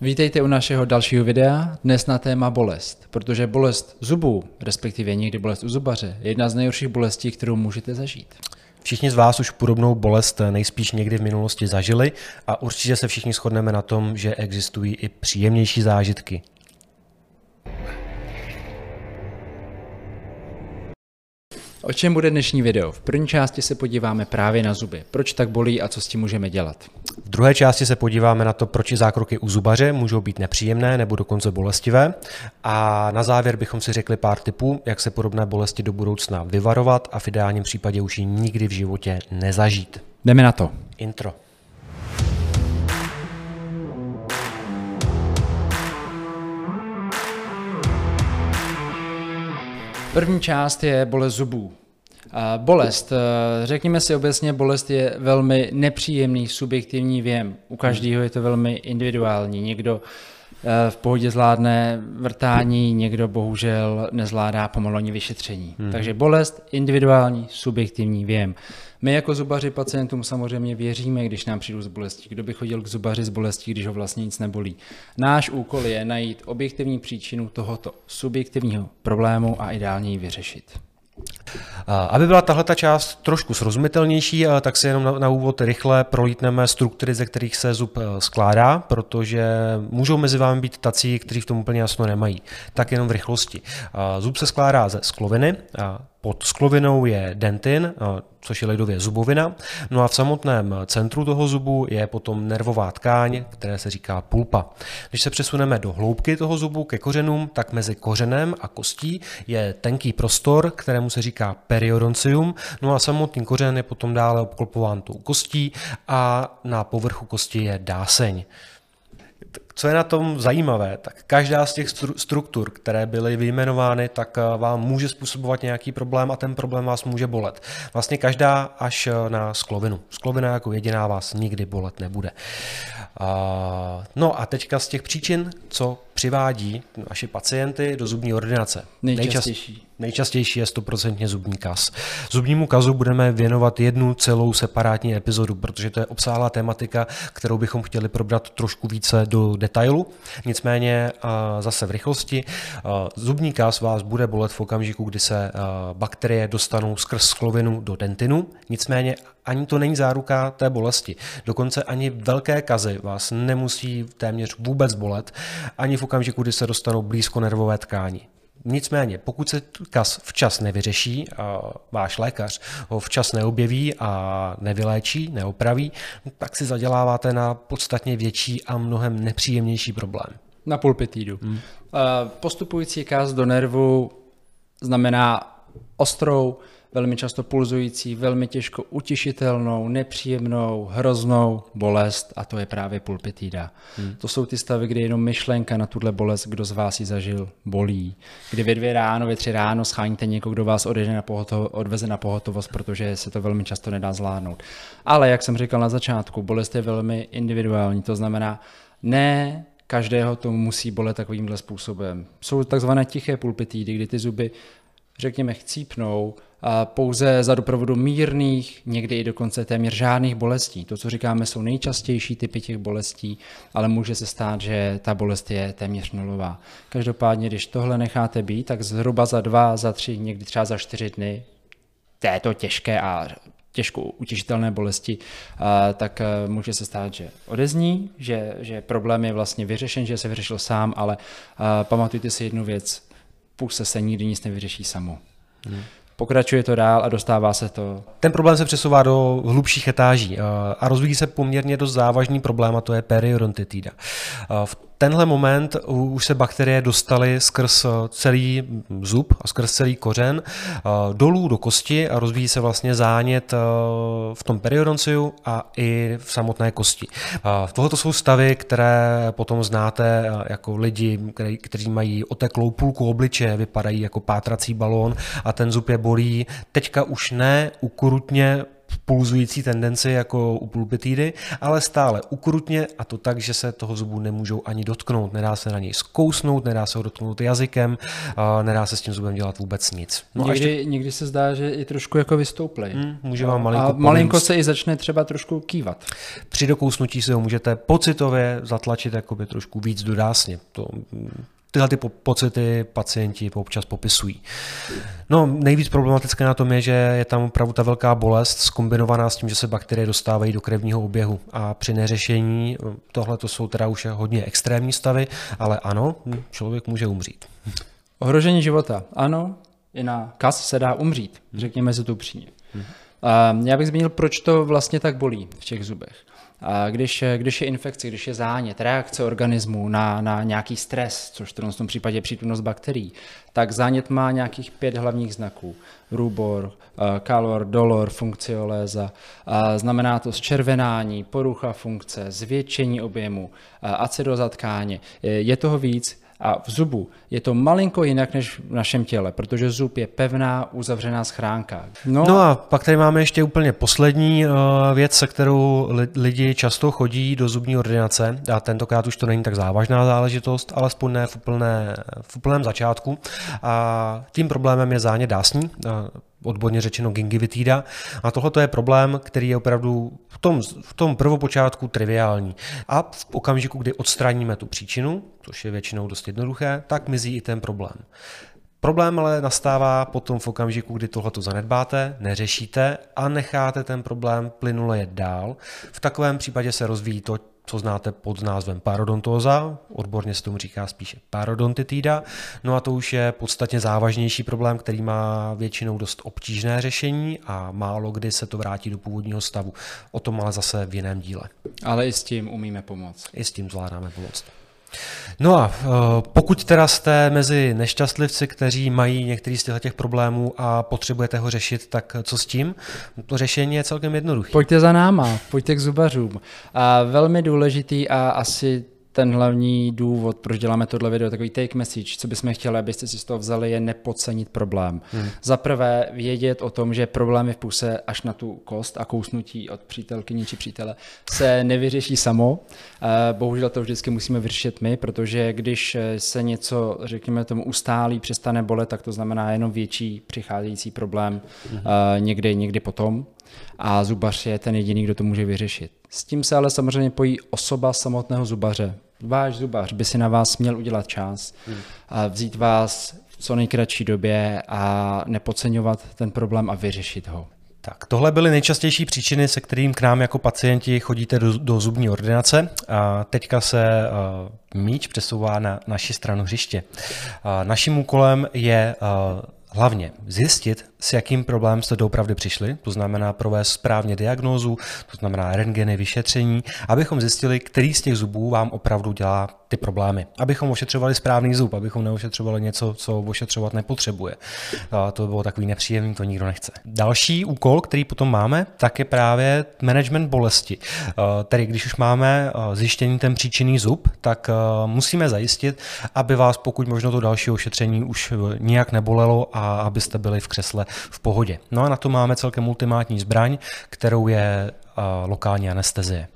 Vítejte u našeho dalšího videa, dnes na téma bolest, protože bolest zubů, respektive někdy bolest u zubaře, je jedna z nejhorších bolestí, kterou můžete zažít. Všichni z vás už podobnou bolest nejspíš někdy v minulosti zažili a určitě se všichni shodneme na tom, že existují i příjemnější zážitky. O čem bude dnešní video? V první části se podíváme právě na zuby. Proč tak bolí a co s tím můžeme dělat? V druhé části se podíváme na to, proč zákroky u zubaře můžou být nepříjemné nebo dokonce bolestivé. A na závěr bychom si řekli pár tipů, jak se podobné bolesti do budoucna vyvarovat a v ideálním případě už ji nikdy v životě nezažít. Jdeme na to. Intro. První část je bolest zubů. Bolest, eh, řekněme si obecně, bolest je velmi nepříjemný subjektivní věm. U každého je to velmi individuální. Někdo eh, v pohodě zvládne vrtání, někdo bohužel nezvládá pomalu vyšetření. Hmm. Takže bolest, individuální, subjektivní věm. My jako zubaři pacientům samozřejmě věříme, když nám přijdou z bolestí. Kdo by chodil k zubaři z bolestí, když ho vlastně nic nebolí? Náš úkol je najít objektivní příčinu tohoto subjektivního problému a ideálně ji vyřešit. Aby byla tahle část trošku srozumitelnější, tak si jenom na, na úvod rychle prolítneme struktury, ze kterých se zub e, skládá, protože můžou mezi vámi být tací, kteří v tom úplně jasno nemají. Tak jenom v rychlosti. Zub se skládá ze skloviny, pod sklovinou je dentin, což je lidově zubovina. No a v samotném centru toho zubu je potom nervová tkáň, které se říká pulpa. Když se přesuneme do hloubky toho zubu ke kořenům, tak mezi kořenem a kostí je tenký prostor, kterému se říká periodoncium. No a samotný kořen je potom dále obklopován tou kostí a na povrchu kosti je dáseň. Co je na tom zajímavé, tak každá z těch struktur, které byly vyjmenovány, tak eh, vám může způsobovat nějaký problém a ten problém vás může bolet. Vlastně každá až eh, na sklovinu. Sklovina jako jediná vás nikdy bolet nebude. No a teďka z těch příčin, co přivádí naši pacienty do zubní ordinace. Nejčastější. Nejčastější je 100% zubní kas. Zubnímu kazu budeme věnovat jednu celou separátní epizodu, protože to je obsáhlá tematika, kterou bychom chtěli probrat trošku více do detailu. Nicméně zase v rychlosti. Zubní kas vás bude bolet v okamžiku, kdy se bakterie dostanou skrz sklovinu do dentinu. Nicméně ani to není záruka té bolesti. Dokonce ani velké kazy vás nemusí téměř vůbec bolet, ani v okamžiku, kdy se dostanou blízko nervové tkáni. Nicméně, pokud se kas včas nevyřeší, a váš lékař ho včas neobjeví a nevyléčí, neopraví, tak si zaděláváte na podstatně větší a mnohem nepříjemnější problém. Na pulpitídu. Hmm. Postupující kas do nervu znamená ostrou, velmi často pulzující, velmi těžko utišitelnou, nepříjemnou, hroznou bolest a to je právě pulpitída. Hmm. To jsou ty stavy, kdy jenom myšlenka na tuhle bolest, kdo z vás ji zažil, bolí. Kdy ve dvě ráno, ve tři ráno scháníte někoho, kdo vás odveze na, pohotovo, odveze na pohotovost, protože se to velmi často nedá zvládnout. Ale jak jsem říkal na začátku, bolest je velmi individuální, to znamená, ne každého to musí bolet takovýmhle způsobem. Jsou takzvané tiché pulpitídy, kdy ty zuby, řekněme, chcípnou, pouze za doprovodu mírných, někdy i dokonce téměř žádných bolestí. To, co říkáme, jsou nejčastější typy těch bolestí, ale může se stát, že ta bolest je téměř nulová. Každopádně, když tohle necháte být, tak zhruba za dva, za tři, někdy třeba za čtyři dny této těžké a těžko utěžitelné bolesti, tak e, může se stát, že odezní, že, že problém je vlastně vyřešen, že se vyřešil sám, ale pamatujte si jednu věc, půlce se nikdy nic nevyřeší samo. Hmm pokračuje to dál a dostává se to. Ten problém se přesouvá do hlubších etáží a rozvíjí se poměrně dost závažný problém a to je periodontitida. V tenhle moment už se bakterie dostaly skrz celý zub a skrz celý kořen dolů do kosti a rozvíjí se vlastně zánět v tom periodonciu a i v samotné kosti. Tohle jsou stavy, které potom znáte jako lidi, kteří mají oteklou půlku obličeje, vypadají jako pátrací balón a ten zub je bolí. Teďka už ne ukrutně pulzující tendenci jako u pulpitídy, ale stále ukrutně a to tak, že se toho zubu nemůžou ani dotknout. Nedá se na něj zkousnout, nedá se ho dotknout jazykem, nedá se s tím zubem dělat vůbec nic. No někdy, ještě... někdy se zdá, že i trošku jako vystouplej. Hmm, může vám malinko A malinko se i začne třeba trošku kývat. Při dokousnutí si ho můžete pocitově zatlačit jakoby trošku víc do dásně. To tyhle ty pocity pacienti občas popisují. No, nejvíc problematické na tom je, že je tam opravdu ta velká bolest skombinovaná s tím, že se bakterie dostávají do krevního oběhu a při neřešení, tohle to jsou teda už hodně extrémní stavy, ale ano, člověk může umřít. Ohrožení života, ano, i na kas se dá umřít, řekněme si to upřímně. Hmm. Já bych zmínil, proč to vlastně tak bolí v těch zubech. Když, když je infekce, když je zánět, reakce organismu na, na nějaký stres, což v tom případě je přítomnost bakterií, tak zánět má nějakých pět hlavních znaků. Rubor, kalor, dolor, funkcioléza. Znamená to zčervenání, porucha funkce, zvětšení objemu, acidoza tkáně. Je toho víc, a v zubu je to malinko jinak než v našem těle, protože zub je pevná, uzavřená schránka. No, no a pak tady máme ještě úplně poslední uh, věc, se kterou lidi často chodí do zubní ordinace a tentokrát už to není tak závažná záležitost, alespoň ne v, úplné, v úplném začátku. A tím problémem je zánět dásní, odborně řečeno gingivitída. A tohle je problém, který je opravdu v tom, v tom prvopočátku triviální. A v okamžiku, kdy odstraníme tu příčinu, což je většinou dost jednoduché, tak mizí i ten problém. Problém ale nastává potom v okamžiku, kdy tohleto zanedbáte, neřešíte a necháte ten problém plynule jet dál. V takovém případě se rozvíjí to, co znáte pod názvem parodontóza, odborně se tomu říká spíše parodontitida, no a to už je podstatně závažnější problém, který má většinou dost obtížné řešení a málo kdy se to vrátí do původního stavu. O tom ale zase v jiném díle. Ale i s tím umíme pomoct. I s tím zvládáme pomoct. No a eh, pokud teda jste mezi nešťastlivci, kteří mají některý z těch problémů a potřebujete ho řešit, tak co s tím? To řešení je celkem jednoduché. Pojďte za náma, pojďte k zubařům. A velmi důležitý a asi ten hlavní důvod, proč děláme tohle video, takový take message, co bychom chtěli, abyste si z toho vzali, je nepodcenit problém. Hmm. Za prvé vědět o tom, že problémy v puse až na tu kost a kousnutí od přítelkyni či přítele se nevyřeší samo. Eh, bohužel to vždycky musíme vyřešit my, protože když se něco, řekněme tomu, ustálí, přestane bolet, tak to znamená jenom větší přicházející problém hmm. někdy, někdy potom a zubař je ten jediný, kdo to může vyřešit. S tím se ale samozřejmě pojí osoba samotného zubaře. Váš zubař by si na vás měl udělat čas hmm. a vzít vás v co nejkratší době a nepodceňovat ten problém a vyřešit ho. Tak, tohle byly nejčastější příčiny, se kterým k nám jako pacienti chodíte do, do zubní ordinace. A teďka se uh, míč přesouvá na naši stranu hřiště. Uh, naším úkolem je uh, hlavně zjistit, s jakým problémem jste doopravdy přišli, to znamená provést správně diagnózu, to znamená rentgeny, vyšetření, abychom zjistili, který z těch zubů vám opravdu dělá ty problémy. Abychom ošetřovali správný zub, abychom neošetřovali něco, co ošetřovat nepotřebuje. A to bylo takový nepříjemný, to nikdo nechce. Další úkol, který potom máme, tak je právě management bolesti. Tedy když už máme zjištěný ten příčinný zub, tak musíme zajistit, aby vás pokud možno to další ošetření už nijak nebolelo a abyste byli v křesle v pohodě. No a na to máme celkem ultimátní zbraň, kterou je lokální anestezie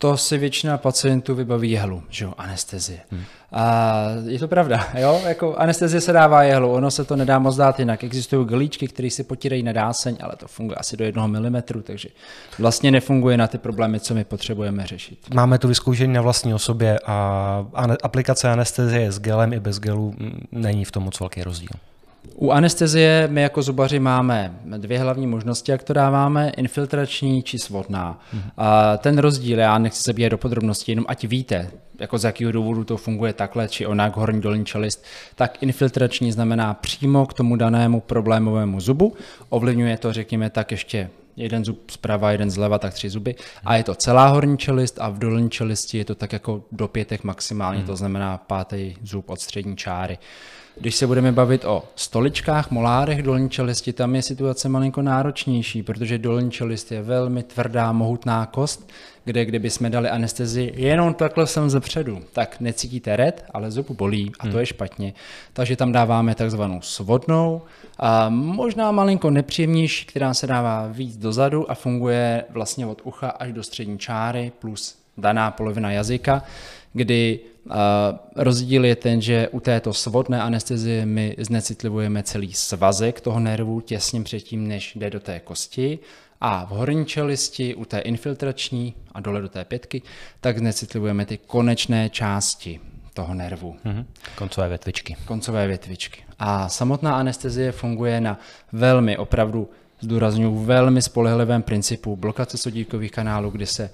to si většina pacientů vybaví jehlu, že jo, anestezie. Hmm. A je to pravda, jo, jako anestezie se dává jehlu, ono se to nedá moc dát jinak. Existují glíčky, které si potírají na dáseň, ale to funguje asi do jednoho milimetru, takže vlastně nefunguje na ty problémy, co my potřebujeme řešit. Máme to vyzkoušení na vlastní osobě a aplikace anestezie s gelem i bez gelu není v tom moc velký rozdíl. U anestezie my jako zubaři máme dvě hlavní možnosti, jak to dáváme, infiltrační či svodná. Mm-hmm. A ten rozdíl, já nechci se do podrobností, jenom ať víte, jako z jakého důvodu to funguje takhle, či onak horní dolní čelist, tak infiltrační znamená přímo k tomu danému problémovému zubu, ovlivňuje to, řekněme, tak ještě jeden zub zprava, jeden zleva, tak tři zuby. A je to celá horní čelist a v dolní čelisti je to tak jako do pětek maximálně, mm. to znamená pátý zub od střední čáry. Když se budeme bavit o stoličkách, molárech dolní čelisti, tam je situace malinko náročnější, protože dolní čelist je velmi tvrdá, mohutná kost, kde kdyby jsme dali anestezi jenom takhle sem zepředu, tak necítíte red, ale zub bolí a to je špatně. Takže tam dáváme takzvanou svodnou, a možná malinko nepříjemnější, která se dává víc dozadu a funguje vlastně od ucha až do střední čáry plus daná polovina jazyka, kdy rozdíl je ten, že u této svodné anestezie my znecitlivujeme celý svazek toho nervu těsně předtím, než jde do té kosti a v horní čelisti u té infiltrační a dole do té pětky, tak znecitlivujeme ty konečné části toho nervu. Mm-hmm. Koncové větvičky. Koncové větvičky. A samotná anestezie funguje na velmi opravdu zdůraznuju velmi spolehlivém principu blokace sodíkových kanálů, kdy se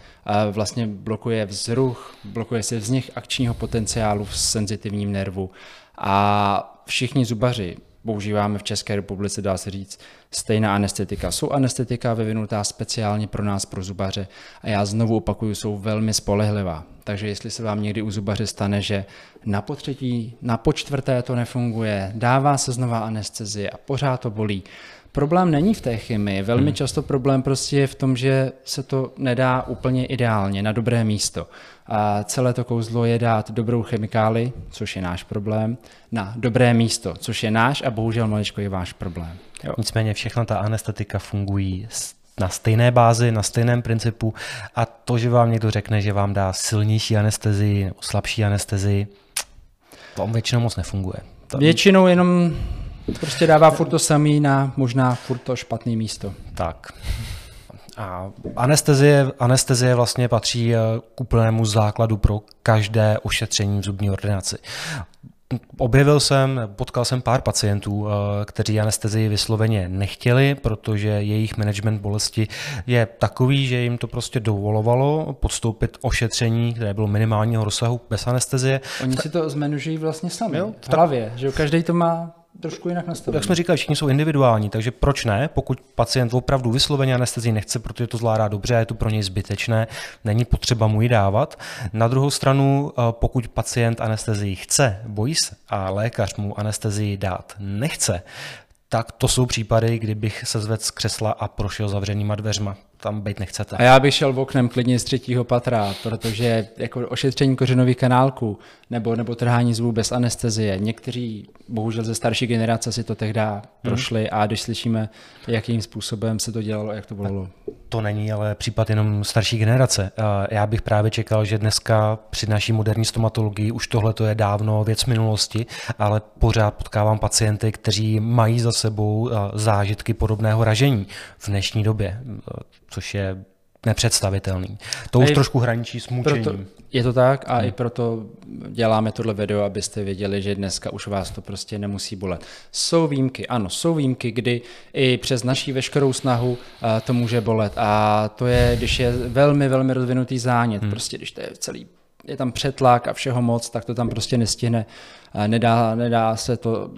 vlastně blokuje vzruch, blokuje se vznik akčního potenciálu v senzitivním nervu a všichni zubaři používáme v České republice, dá se říct, stejná anestetika. Jsou anestetika vyvinutá speciálně pro nás, pro zubaře a já znovu opakuju, jsou velmi spolehlivá. Takže jestli se vám někdy u zubaře stane, že na potřetí, na počtvrté to nefunguje, dává se znova anestezie a pořád to bolí, Problém není v té chemii. Velmi hmm. často problém prostě je v tom, že se to nedá úplně ideálně na dobré místo. A celé to kouzlo je dát dobrou chemikáli, což je náš problém, na dobré místo, což je náš a bohužel maličko je váš problém. Jo. Nicméně všechna ta anestetika fungují na stejné bázi, na stejném principu a to, že vám někdo řekne, že vám dá silnější anestezii nebo slabší anestezii, to většinou moc nefunguje. To... Většinou jenom Prostě dává furt to samý na možná furt to špatný místo. Tak. A anestezie, anestezie vlastně patří eh, k úplnému základu pro každé ošetření v zubní ordinaci. Objevil jsem, potkal jsem pár pacientů, eh, kteří anestezii vysloveně nechtěli, protože jejich management bolesti je takový, že jim to prostě dovolovalo podstoupit ošetření, které bylo minimálního rozsahu bez anestezie. Oni si to zmenužují vlastně sami jo, v hlavě, že každý to má trošku jinak nastavený. Jak jsme říkali, všichni jsou individuální, takže proč ne? Pokud pacient opravdu vysloveně anestezii nechce, protože to zvládá dobře a je to pro něj zbytečné, není potřeba mu ji dávat. Na druhou stranu, eh, pokud pacient anestezii chce, bojí se a lékař mu anestezii dát nechce, tak to jsou případy, kdybych se zvedl z křesla a prošel zavřenýma dveřma tam být nechcete. A já bych šel v oknem klidně z třetího patra, protože jako ošetření kořenových kanálků nebo, nebo trhání zubů bez anestezie, někteří, bohužel ze starší generace si to tehdy hmm. prošli a když slyšíme, jakým způsobem se to dělalo, jak to bylo. To není ale případ jenom starší generace. Já bych právě čekal, že dneska při naší moderní stomatologii už tohle je dávno věc minulosti, ale pořád potkávám pacienty, kteří mají za sebou zážitky podobného ražení v dnešní době což je nepředstavitelný. To už trošku hraničí s mučením. Proto, je to tak a hmm. i proto děláme tohle video, abyste věděli, že dneska už vás to prostě nemusí bolet. Jsou výjimky, ano, jsou výjimky, kdy i přes naší veškerou snahu uh, to může bolet a to je, když je velmi, velmi rozvinutý zánět, hmm. prostě když to je celý je tam přetlak a všeho moc, tak to tam prostě nestihne nedá, nedá se to,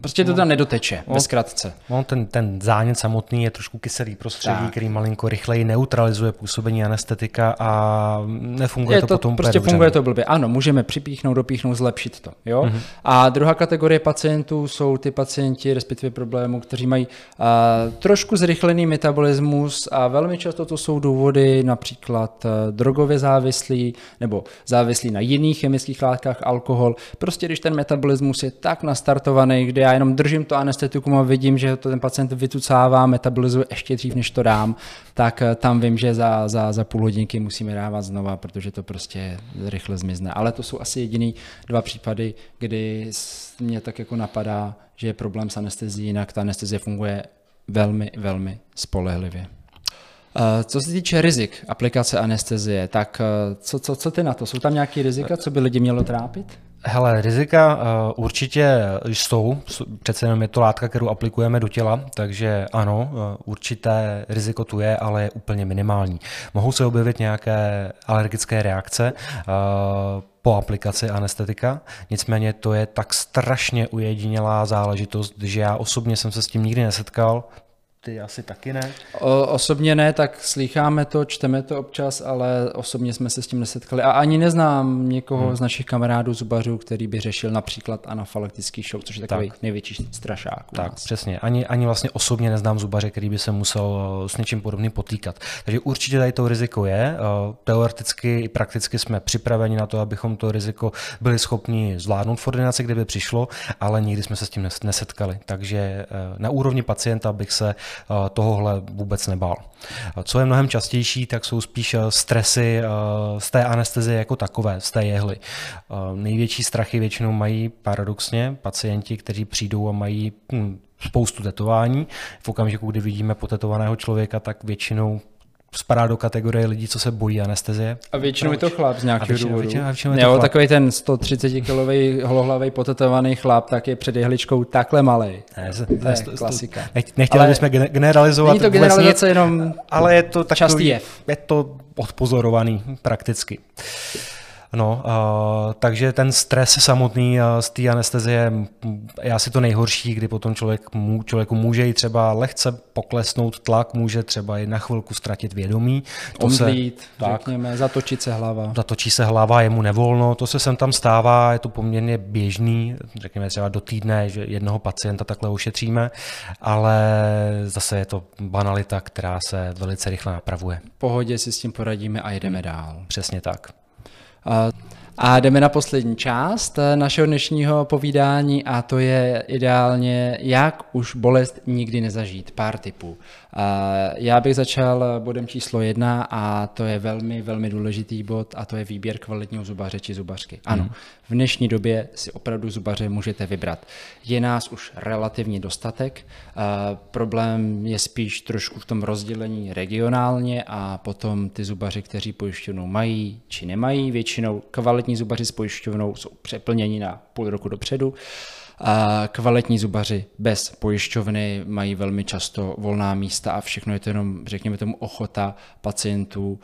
prostě to tam nedoteče, ve zkratce. No, ten, ten zánět samotný je trošku kyselý prostředí, tak. který malinko rychleji neutralizuje působení anestetika a nefunguje je to, to potom Prostě funguje to blbě. Ano, můžeme připíchnout, dopíchnout, zlepšit to. Jo? Mm-hmm. A druhá kategorie pacientů jsou ty pacienti, respektive problémů, kteří mají uh, trošku zrychlený metabolismus a velmi často to jsou důvody například uh, drogově závislí nebo závislí na jiných chemických látkách, alkohol. Prostě když ten metabolismus je tak nastartovaný, kde já jenom držím to anestetikum a vidím, že to ten pacient vytucává, metabolizuje ještě dřív, než to dám, tak eh, tam vím, že za, za, za půl hodinky musíme dávat znova, protože to prostě rychle zmizne. Ale to jsou asi jediný dva případy, kdy mě tak jako napadá, že je problém s anestezí, jinak ta anestezie funguje velmi, velmi spolehlivě. Eh, co se týče rizik aplikace anestezie, tak eh, co, co, co ty na to? Jsou tam nějaké rizika, co by lidi mělo trápit? Hele, rizika uh, určitě jsou, přece jenom je to látka, kterou aplikujeme do těla, takže ano, uh, určité riziko tu je, ale je úplně minimální. Mohou se objevit nějaké alergické reakce, uh, po aplikaci anestetika. Nicméně to je tak strašně ujedinělá záležitost, že já osobně jsem se s tím nikdy nesetkal, ty asi taky ne? O, osobně ne, tak slycháme to, čteme to občas, ale osobně jsme se s tím nesetkali. A ani neznám někoho hmm. z našich kamarádů zubařů, který by řešil například anafalaktický šok, což je takový tak. největší strašák. Tak, nás. přesně. Ani, ani vlastně osobně neznám zubaře, který by se musel s něčím podobným potýkat. Takže určitě tady to riziko je. Teoreticky i prakticky jsme připraveni na to, abychom to riziko byli schopni zvládnout v ordinaci, kdyby přišlo, ale nikdy jsme se s tím nesetkali. Takže eh, na úrovni pacienta bych se eh, tohohle vůbec nebál. Co je mnohem častější, tak jsou spíš eh, stresy z té anestezie jako takové, z té jehly. Největší strachy většinou mají paradoxně pacienti, kteří přijdou a mají hm, spoustu tetování. V okamžiku, kdy vidíme potetovaného člověka, tak většinou spadá do kategorie lidí, co se bojí anestezie. A většinou Proč? je to chlap z nějakého důvodu. Většinou, většinou je to jo, chlap. takový ten 130 kilový holohlavý potetovaný chlap, tak je před jehličkou takhle malý. Ne, to je klasika. nechtěli ale bychom generalizovat. Není to generalizace, jenom ale je to takový, častý jev. Je to odpozorovaný prakticky. No, uh, takže ten stres samotný uh, z té anestezie je asi to nejhorší, kdy potom člověk, mu, člověku může i třeba lehce poklesnout tlak, může třeba i na chvilku ztratit vědomí. To Omdlít, se, tak, řekněme, zatočit se hlava. Zatočí se hlava, je mu nevolno, to se sem tam stává, je to poměrně běžný, řekněme třeba do týdne, že jednoho pacienta takhle ušetříme, ale zase je to banalita, která se velice rychle napravuje. V pohodě si s tím poradíme a jedeme dál. Přesně tak. A jdeme na poslední část eh, našeho dnešního povídání a to je ideálně, jak už bolest nikdy nezažít. Pár typů. Já bych začal bodem číslo jedna a to je velmi, velmi důležitý bod a to je výběr kvalitního zubaře či zubařky. Ano, hmm. v dnešní době si opravdu zubaře můžete vybrat. Je nás už relativně dostatek, problém je spíš trošku v tom rozdělení regionálně a potom ty zubaři, kteří pojišťovnou mají či nemají, většinou kvalitní zubaři s pojišťovnou jsou přeplněni na půl roku dopředu. A kvalitní zubaři bez pojišťovny mají velmi často volná místa a všechno je to jenom, řekněme tomu, ochota pacientů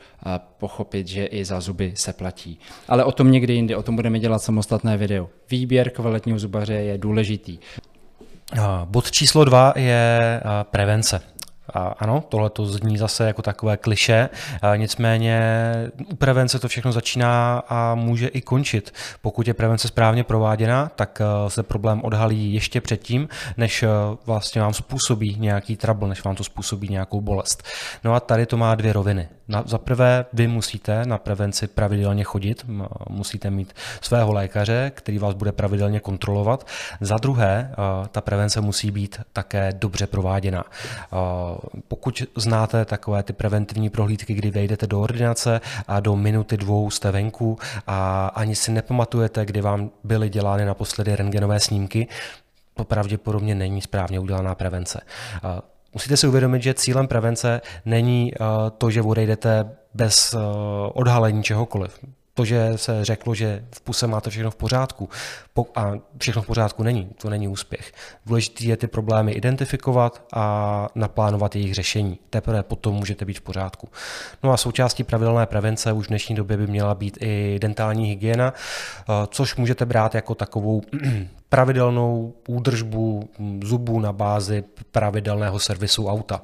pochopit, že i za zuby se platí. Ale o tom někdy jindy, o tom budeme dělat samostatné video. Výběr kvalitního zubaře je důležitý. Bod číslo dva je prevence. A ano, tohle to zní zase jako takové kliše, nicméně u prevence to všechno začíná a může i končit. Pokud je prevence správně prováděna, tak e, se problém odhalí ještě předtím, než e, vlastně vám způsobí nějaký trouble, než vám to způsobí nějakou bolest. No a tady to má dvě roviny. Na, za prvé, vy musíte na prevenci pravidelně chodit, musíte mít svého lékaře, který vás bude pravidelně kontrolovat. Za druhé, e, ta prevence musí být také dobře prováděna pokud znáte takové ty preventivní prohlídky, kdy vejdete do ordinace a do minuty dvou jste venku a ani si nepamatujete, kdy vám byly dělány naposledy rengenové snímky, to pravděpodobně není správně udělaná prevence. Musíte si uvědomit, že cílem prevence není to, že odejdete bez odhalení čehokoliv to, že se řeklo, že v puse máte všechno v pořádku a všechno v pořádku není, to není úspěch. Důležité je ty problémy identifikovat a naplánovat jejich řešení. Teprve potom můžete být v pořádku. No a součástí pravidelné prevence už v dnešní době by měla být i dentální hygiena, eh, což můžete brát jako takovou pravidelnou údržbu zubů na bázi pravidelného servisu auta.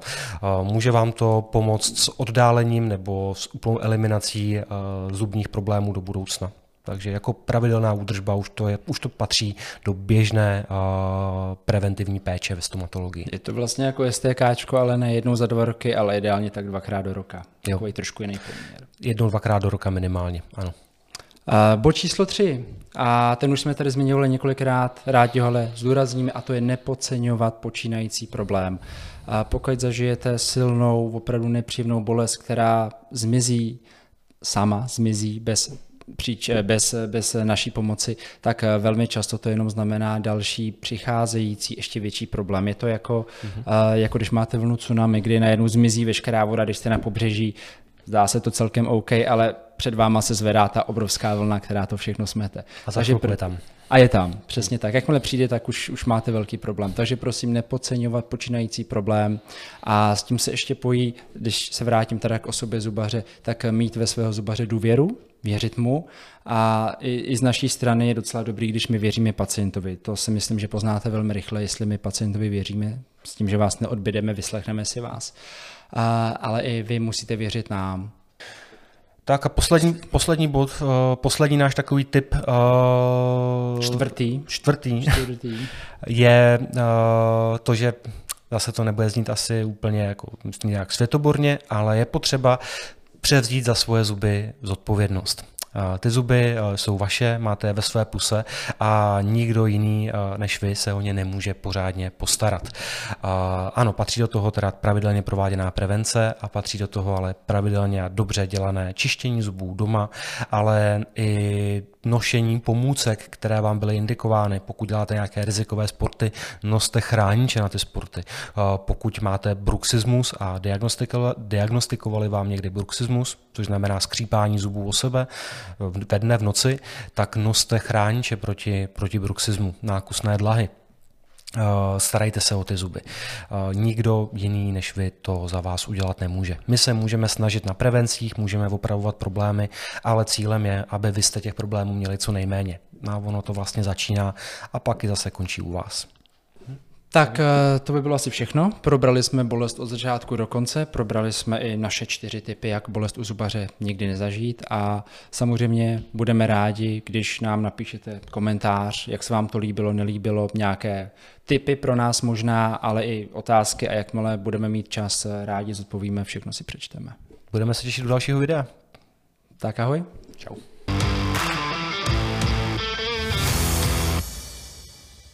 Může vám to pomoct s oddálením nebo s úplnou eliminací eh, zubních problémů do budoucna. Takže jako pravidelná údržba už to, je, už to patří do běžné uh, preventivní péče ve stomatologii. Je to vlastně jako STK, ale ne jednou za dva roky, ale ideálně tak dvakrát do roka. Takový trošku jiný poměr. Jednou, dvakrát do roka minimálně, ano. Uh, bod číslo tři, a ten už jsme tady zmiňovali několikrát, rádi ho ale zdůrazníme, a to je nepodceňovat počínající problém. A pokud zažijete silnou, opravdu nepříjemnou bolest, která zmizí sama, zmizí bez příč, bez, bez naší pomoci, tak velmi často to jenom znamená další přicházející ještě větší problém. Je to jako, mm-hmm. jako když máte vlnu tsunami, kdy najednou zmizí veškerá voda, když jste na pobřeží, zdá se to celkem OK, ale před váma se zvedá ta obrovská vlna, která to všechno smete. A Takže pr- tam. A je tam, přesně tak. Jakmile přijde, tak už, už máte velký problém. Takže prosím, nepodceňovat počínající problém. A s tím se ještě pojí, když se vrátím teda k osobě zubaře, tak mít ve svého zubaře důvěru, věřit mu a i, i z naší strany je docela dobrý, když my věříme pacientovi. To si myslím, že poznáte velmi rychle, jestli my pacientovi věříme, s tím, že vás neodbydeme, vyslechneme si vás. Ale i vy musíte věřit nám. Tak a poslední, poslední bod, uh, poslední náš takový tip. Uh, čtvrtý. Čtvrtý. čtvrtý. Je uh, to, že zase to nebude znít asi úplně jako nějak světoborně, ale je potřeba převzít za svoje zuby zodpovědnost. Ty zuby jsou vaše, máte je ve své puse a nikdo jiný než vy se o ně nemůže pořádně postarat. Ano, patří do toho teda pravidelně prováděná prevence a patří do toho ale pravidelně a dobře dělané čištění zubů doma, ale i nošení pomůcek, které vám byly indikovány. Pokud děláte nějaké rizikové sporty, noste chrániče na ty sporty. Pokud máte bruxismus a diagnostikovali vám někdy bruxismus, což znamená skřípání zubů o sebe ve dne v noci, tak noste chrániče proti, proti bruxismu, nákusné dlahy. Starajte se o ty zuby. Nikdo jiný než vy to za vás udělat nemůže. My se můžeme snažit na prevencích, můžeme opravovat problémy, ale cílem je, aby vy jste těch problémů měli co nejméně. A ono to vlastně začíná a pak i zase končí u vás. Tak eh, to by bylo asi všechno. Probrali jsme bolest od začátku do konce, probrali jsme i naše čtyři typy, jak bolest u zubaře nikdy nezažít a samozřejmě budeme rádi, když nám napíšete komentář, jak se vám to líbilo, nelíbilo, nějaké typy pro nás možná, ale i otázky a jakmile budeme mít čas, rádi zodpovíme, všechno si přečteme. Budeme se těšit do dalšího videa. Tak ahoj. Čau.